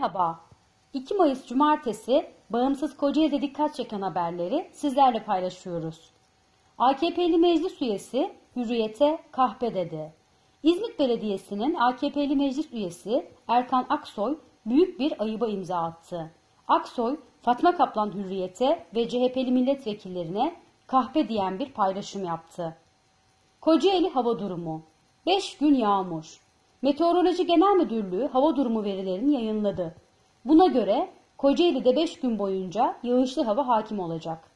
Merhaba. 2 Mayıs Cumartesi bağımsız Kocaeli'de dikkat çeken haberleri sizlerle paylaşıyoruz. AKP'li meclis üyesi hürriyete kahpe dedi. İzmit Belediyesi'nin AKP'li meclis üyesi Erkan Aksoy büyük bir ayıba imza attı. Aksoy, Fatma Kaplan hürriyete ve CHP'li milletvekillerine kahpe diyen bir paylaşım yaptı. Kocaeli hava durumu 5 gün yağmur. Meteoroloji Genel Müdürlüğü hava durumu verilerini yayınladı. Buna göre Kocaeli'de 5 gün boyunca yağışlı hava hakim olacak.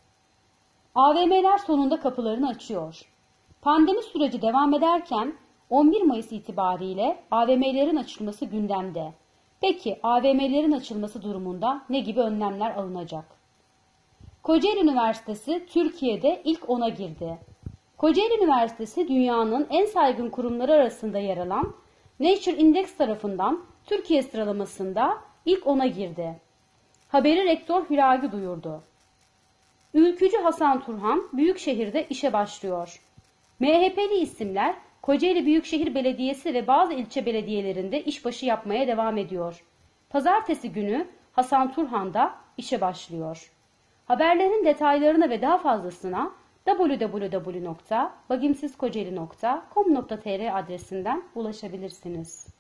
AVM'ler sonunda kapılarını açıyor. Pandemi süreci devam ederken 11 Mayıs itibariyle AVM'lerin açılması gündemde. Peki AVM'lerin açılması durumunda ne gibi önlemler alınacak? Kocaeli Üniversitesi Türkiye'de ilk ona girdi. Kocaeli Üniversitesi dünyanın en saygın kurumları arasında yer alan Nature Index tarafından Türkiye sıralamasında ilk ona girdi. Haberi rektör Hülagi duyurdu. Ülkücü Hasan Turhan Büyükşehir'de işe başlıyor. MHP'li isimler Kocaeli Büyükşehir Belediyesi ve bazı ilçe belediyelerinde işbaşı yapmaya devam ediyor. Pazartesi günü Hasan Turhan da işe başlıyor. Haberlerin detaylarına ve daha fazlasına www.bagimsizkocaeli.com.tr adresinden ulaşabilirsiniz.